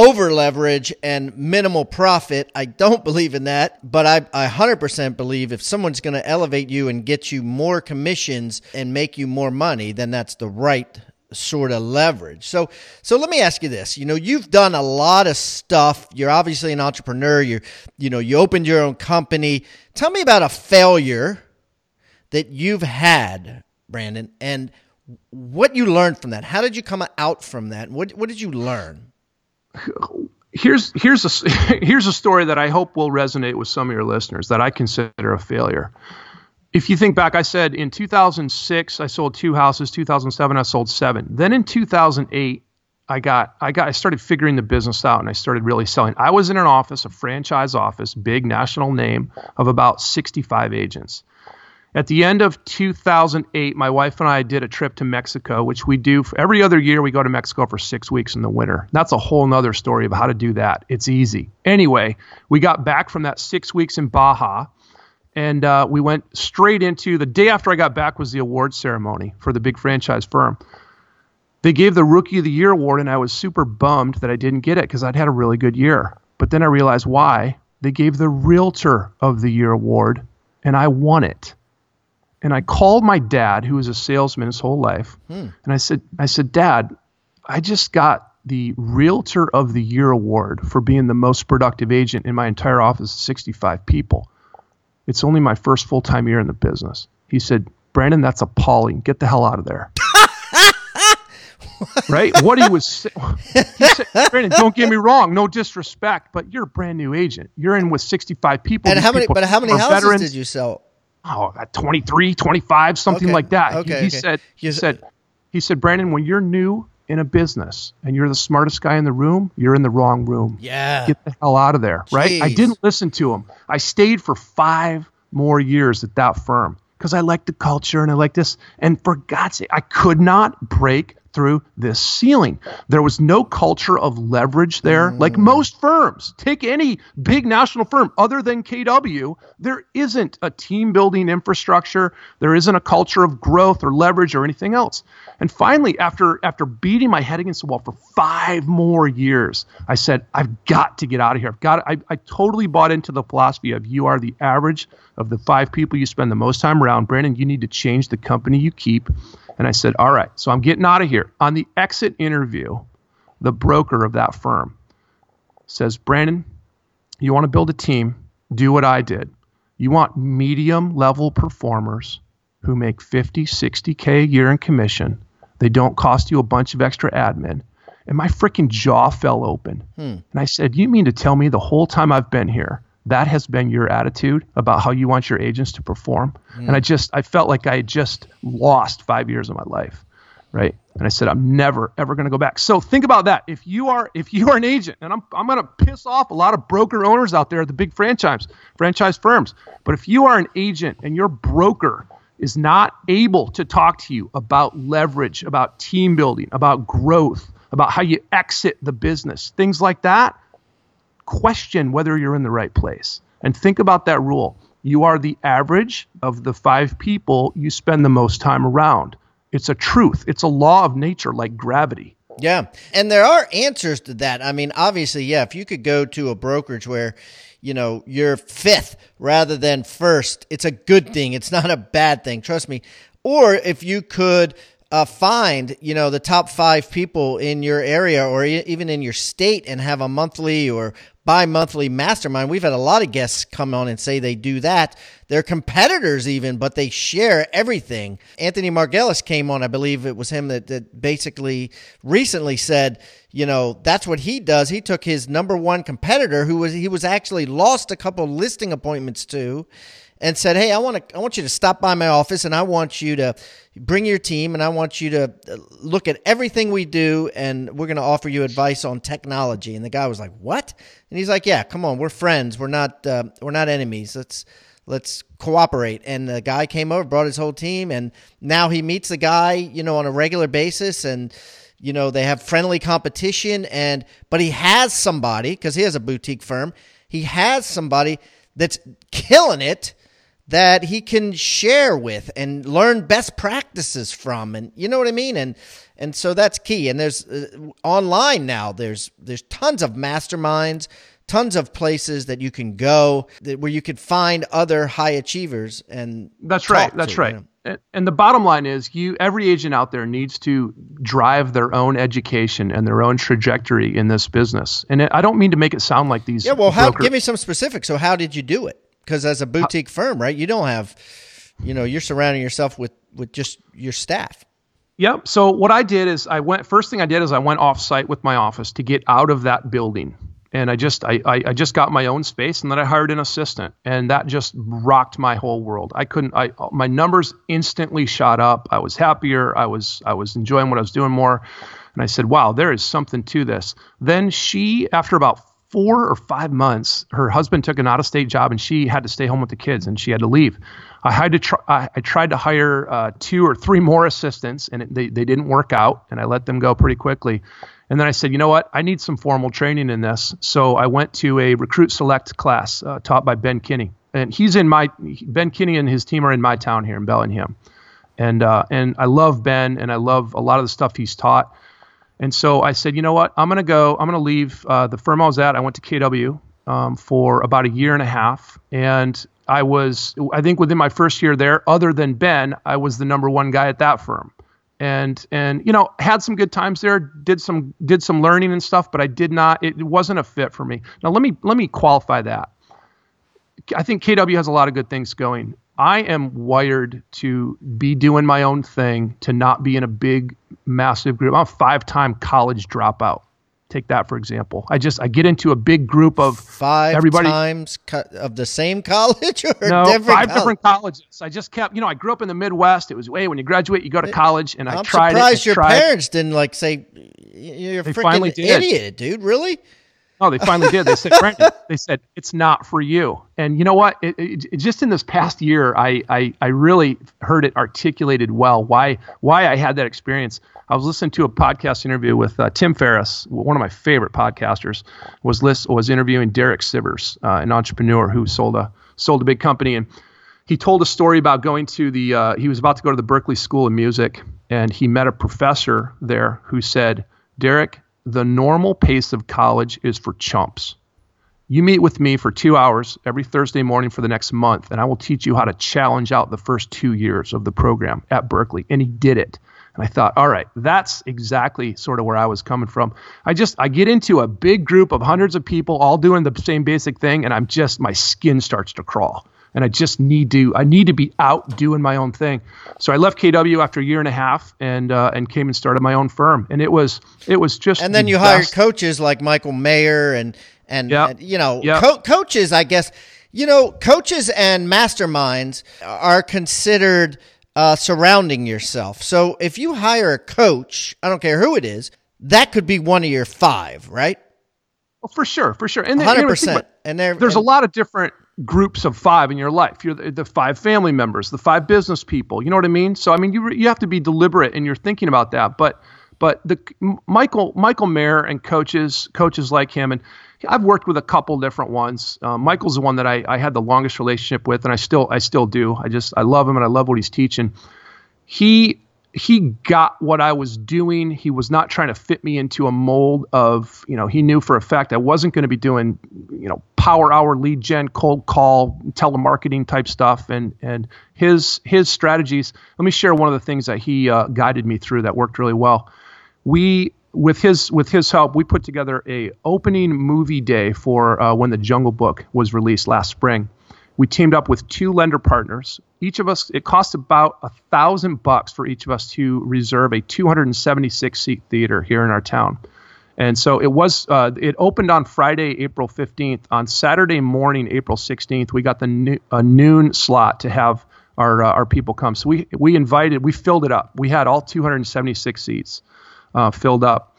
over leverage and minimal profit. I don't believe in that, but I, I 100% believe if someone's going to elevate you and get you more commissions and make you more money, then that's the right sort of leverage. So so let me ask you this. You know, you've done a lot of stuff. You're obviously an entrepreneur. You you know, you opened your own company. Tell me about a failure that you've had, Brandon, and what you learned from that. How did you come out from that? What what did you learn? Here's here's a here's a story that I hope will resonate with some of your listeners that I consider a failure if you think back, I said in 2006 I sold two houses. 2007 I sold seven. Then in 2008 I got I got I started figuring the business out and I started really selling. I was in an office, a franchise office, big national name of about 65 agents. At the end of 2008, my wife and I did a trip to Mexico, which we do every other year. We go to Mexico for six weeks in the winter. That's a whole nother story of how to do that. It's easy. Anyway, we got back from that six weeks in Baja and uh, we went straight into the day after I got back was the award ceremony for the big franchise firm. They gave the Rookie of the Year award, and I was super bummed that I didn't get it because I'd had a really good year. But then I realized why. They gave the Realtor of the Year award, and I won it. And I called my dad, who was a salesman his whole life, hmm. and I said, I said, Dad, I just got the Realtor of the Year award for being the most productive agent in my entire office, of 65 people. It's only my first full time year in the business. He said, Brandon, that's appalling. Get the hell out of there. right? What he was he said, Brandon, don't get me wrong, no disrespect, but you're a brand new agent. You're in with 65 people. And how many but how many houses veterans. did you sell? Oh, 23, 25, something okay. like that. Okay, he, he okay. said he said he said, Brandon, when you're new in a business and you're the smartest guy in the room, you're in the wrong room. Yeah. Get the hell out of there. Jeez. Right. I didn't listen to him. I stayed for five more years at that firm because I liked the culture and I like this. And for God's sake, I could not break through this ceiling. There was no culture of leverage there. Mm. Like most firms, take any big national firm other than KW, there isn't a team building infrastructure. There isn't a culture of growth or leverage or anything else. And finally, after after beating my head against the wall for five more years, I said, I've got to get out of here. I've got I, I totally bought into the philosophy of you are the average of the five people you spend the most time around. Brandon, you need to change the company you keep and I said, All right, so I'm getting out of here. On the exit interview, the broker of that firm says, Brandon, you want to build a team, do what I did. You want medium level performers who make 50, 60K a year in commission. They don't cost you a bunch of extra admin. And my freaking jaw fell open. Hmm. And I said, You mean to tell me the whole time I've been here, that has been your attitude about how you want your agents to perform. Mm. And I just, I felt like I had just lost five years of my life. Right. And I said, I'm never, ever going to go back. So think about that. If you are, if you are an agent, and I'm, I'm going to piss off a lot of broker owners out there at the big franchise, franchise firms. But if you are an agent and your broker is not able to talk to you about leverage, about team building, about growth, about how you exit the business, things like that, question whether you're in the right place and think about that rule. You are the average of the five people you spend the most time around. It's a truth. It's a law of nature like gravity. Yeah. And there are answers to that. I mean, obviously, yeah, if you could go to a brokerage where, you know, you're fifth rather than first, it's a good thing. It's not a bad thing. Trust me. Or if you could uh, find you know the top five people in your area or even in your state and have a monthly or bi-monthly mastermind. We've had a lot of guests come on and say they do that. They're competitors even but they share everything. Anthony Marguleas came on i believe it was him that, that basically recently said you know that's what he does. He took his number one competitor who was he was actually lost a couple listing appointments to and said, "Hey, I want to I want you to stop by my office and I want you to bring your team and I want you to uh, look at everything we do and we're going to offer you advice on technology." And the guy was like, "What?" And he's like, "Yeah, come on, we're friends. We're not uh, we're not enemies. Let's let's cooperate." And the guy came over, brought his whole team, and now he meets the guy, you know, on a regular basis and you know they have friendly competition and but he has somebody because he has a boutique firm he has somebody that's killing it that he can share with and learn best practices from. And you know what I mean? And and so that's key. And there's uh, online now there's there's tons of masterminds tons of places that you can go that, where you could find other high achievers and that's right. That's to, right. you know? and the bottom line is you every agent out there needs to drive their own education and their own trajectory in this business. And it, i don't mean to make it sound like these yeah well how, give me some specifics. So how did you do it because as a boutique firm, right, you don't have, you know, you're surrounding yourself with with just your staff. Yep. So what I did is I went. First thing I did is I went off site with my office to get out of that building, and I just I, I, I just got my own space, and then I hired an assistant, and that just rocked my whole world. I couldn't. I my numbers instantly shot up. I was happier. I was I was enjoying what I was doing more. And I said, wow, there is something to this. Then she, after about four or five months, her husband took an out of state job and she had to stay home with the kids and she had to leave. I had to try, I, I tried to hire uh, two or three more assistants and it, they, they didn't work out and I let them go pretty quickly. And then I said, you know what? I need some formal training in this. So I went to a recruit select class uh, taught by Ben Kinney. And he's in my, Ben Kinney and his team are in my town here in Bellingham. And, uh, and I love Ben and I love a lot of the stuff he's taught. And so I said, you know what? I'm going to go. I'm going to leave uh, the firm I was at. I went to KW um, for about a year and a half. And I was, I think within my first year there, other than Ben, I was the number one guy at that firm. And, and you know had some good times there did some did some learning and stuff but i did not it wasn't a fit for me now let me let me qualify that i think kw has a lot of good things going I am wired to be doing my own thing, to not be in a big, massive group. I'm a five time college dropout. Take that for example. I just I get into a big group of five everybody times co- of the same college or no different five college? different colleges. I just kept you know I grew up in the Midwest. It was way when you graduate you go to college and I'm I tried surprised it. your tried. parents didn't like say you're a freaking idiot, dude. Really? Oh, they finally did. They said, Brandon, they said it's not for you. And you know what? It, it, it, just in this past year, I, I I really heard it articulated well why why I had that experience. I was listening to a podcast interview with uh, Tim Ferriss, one of my favorite podcasters, was list was interviewing Derek Sivers, uh, an entrepreneur who sold a sold a big company, and he told a story about going to the uh, he was about to go to the Berklee School of Music, and he met a professor there who said, Derek, the normal pace of college is for chumps. You meet with me for two hours every Thursday morning for the next month, and I will teach you how to challenge out the first two years of the program at Berklee. And he did it. And I thought, all right, that's exactly sort of where I was coming from. I just I get into a big group of hundreds of people all doing the same basic thing, and I'm just my skin starts to crawl and I just need to I need to be out doing my own thing. So I left KW after a year and a half and uh, and came and started my own firm, and it was it was just. And then the you best. hired coaches like Michael Maher and and, Yep. and, you know Yep. co- coaches. I guess you know coaches and masterminds are considered uh, surrounding yourself. So if you hire a coach, I don't care who it is, that could be one of your five, right? Well, for sure, for sure, and Hundred know, think about- percent. And there, there's a lot of different groups of five in your life. You're the, the five family members, the five business people. You know what I mean? So I mean, you you have to be deliberate and you're thinking about that. But But the Michael Michael Maher and coaches coaches like him and I've worked with a couple different ones. Uh, Michael's the one that I, I had the longest relationship with, and I still I still do. I just I love him and I love what he's teaching. He he got what I was doing. He was not trying to fit me into a mold of, you know, he knew for a fact I wasn't going to be doing, you know, power hour lead gen, cold call, telemarketing type stuff. And and his his strategies. Let me share one of the things that he uh, guided me through that worked really well. We with his with his help, we put together a opening movie day for uh, when the Jungle Book was released last spring. We teamed up with two lender partners. Each of us, it cost about a thousand bucks for each of us to reserve a 276 seat theater here in our town. And so it was. Uh, it opened on Friday, April 15th. On Saturday morning, April 16th, we got the no, a noon slot to have our uh, our people come. So we we invited, we filled it up. We had all 276 seats uh, filled up.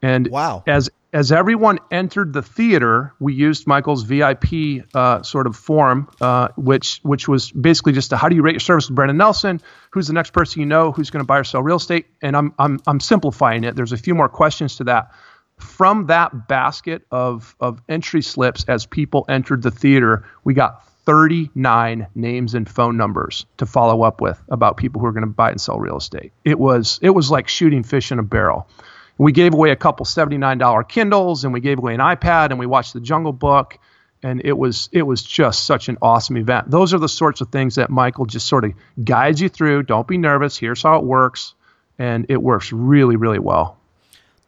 And wow. as as everyone entered the theater, we used Michael's VIP uh, sort of form, uh, which which was basically just a, how do you rate your service with Brandon Nelson? Who's the next person you know who's going to buy or sell real estate? And I'm I'm I'm simplifying it. There's a few more questions to that. From that basket of of entry slips, as people entered the theater, we got 39 names and phone numbers to follow up with about people who are going to buy and sell real estate. It was it was like shooting fish in a barrel. we gave away a couple $79 Kindles and we gave away an iPad and we watched the Jungle Book and it was it was just such an awesome event. Those are the sorts of things that Michael just sort of guides you through. Don't be nervous. Here's how it works and it works really really well.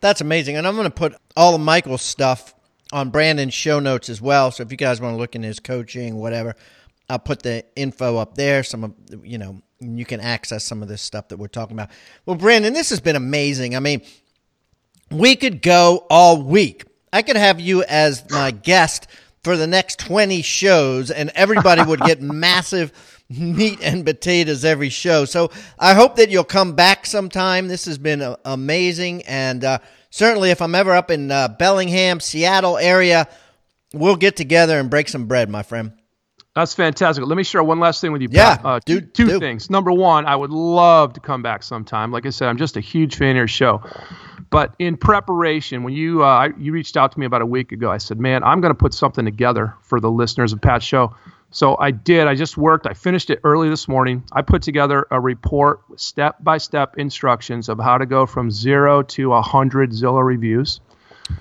That's amazing. And I'm going to put all of Michael's stuff on Brandon's show notes as well. So if you guys want to look in his coaching, whatever, I'll put the info up there. Some of you know you can access some of this stuff that we're talking about. Well, Brandon, this has been amazing. I mean, we could go all week. I could have you as my guest for the next 20 shows and everybody would get massive meat and potatoes every show. So I hope that you'll come back sometime. This has been uh, amazing and uh, certainly if I'm ever up in uh, Bellingham, Seattle area, we'll get together and break some bread, my friend. That's fantastic. Let me share one last thing with you. Pat. Yeah, uh, two, two things. Number one, I would love to come back sometime. Like I said, I'm just a huge fan of your show. But in preparation, when you uh, you reached out to me about a week ago, I said, "Man, I'm going to put something together for the listeners of Pat's show." So I did. I just worked. I finished it early this morning. I put together a report with step by step instructions of how to go from zero to a hundred Zillow reviews.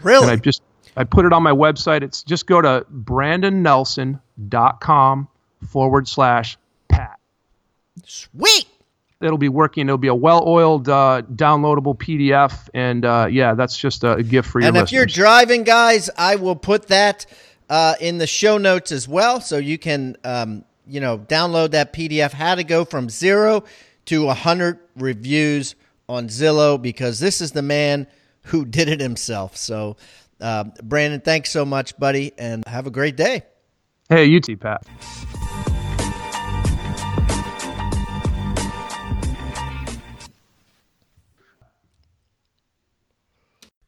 Really? And I just I put it on my website. It's just go to brandonnelson.com forward slash Pat. Sweet. It'll be working. It'll be a well-oiled, uh, downloadable PDF, and uh, yeah, that's just a, gift for you. And if listeners. you're driving, guys, I will put that uh, in the show notes as well, so you can, um, you know, download that PDF. How to go from zero to hundred reviews on Zillow because this is the man who did it himself. So, uh, Brandon, thanks so much, buddy, and have a great day. Hey, you too, Pat.